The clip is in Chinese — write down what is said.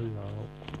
Loa.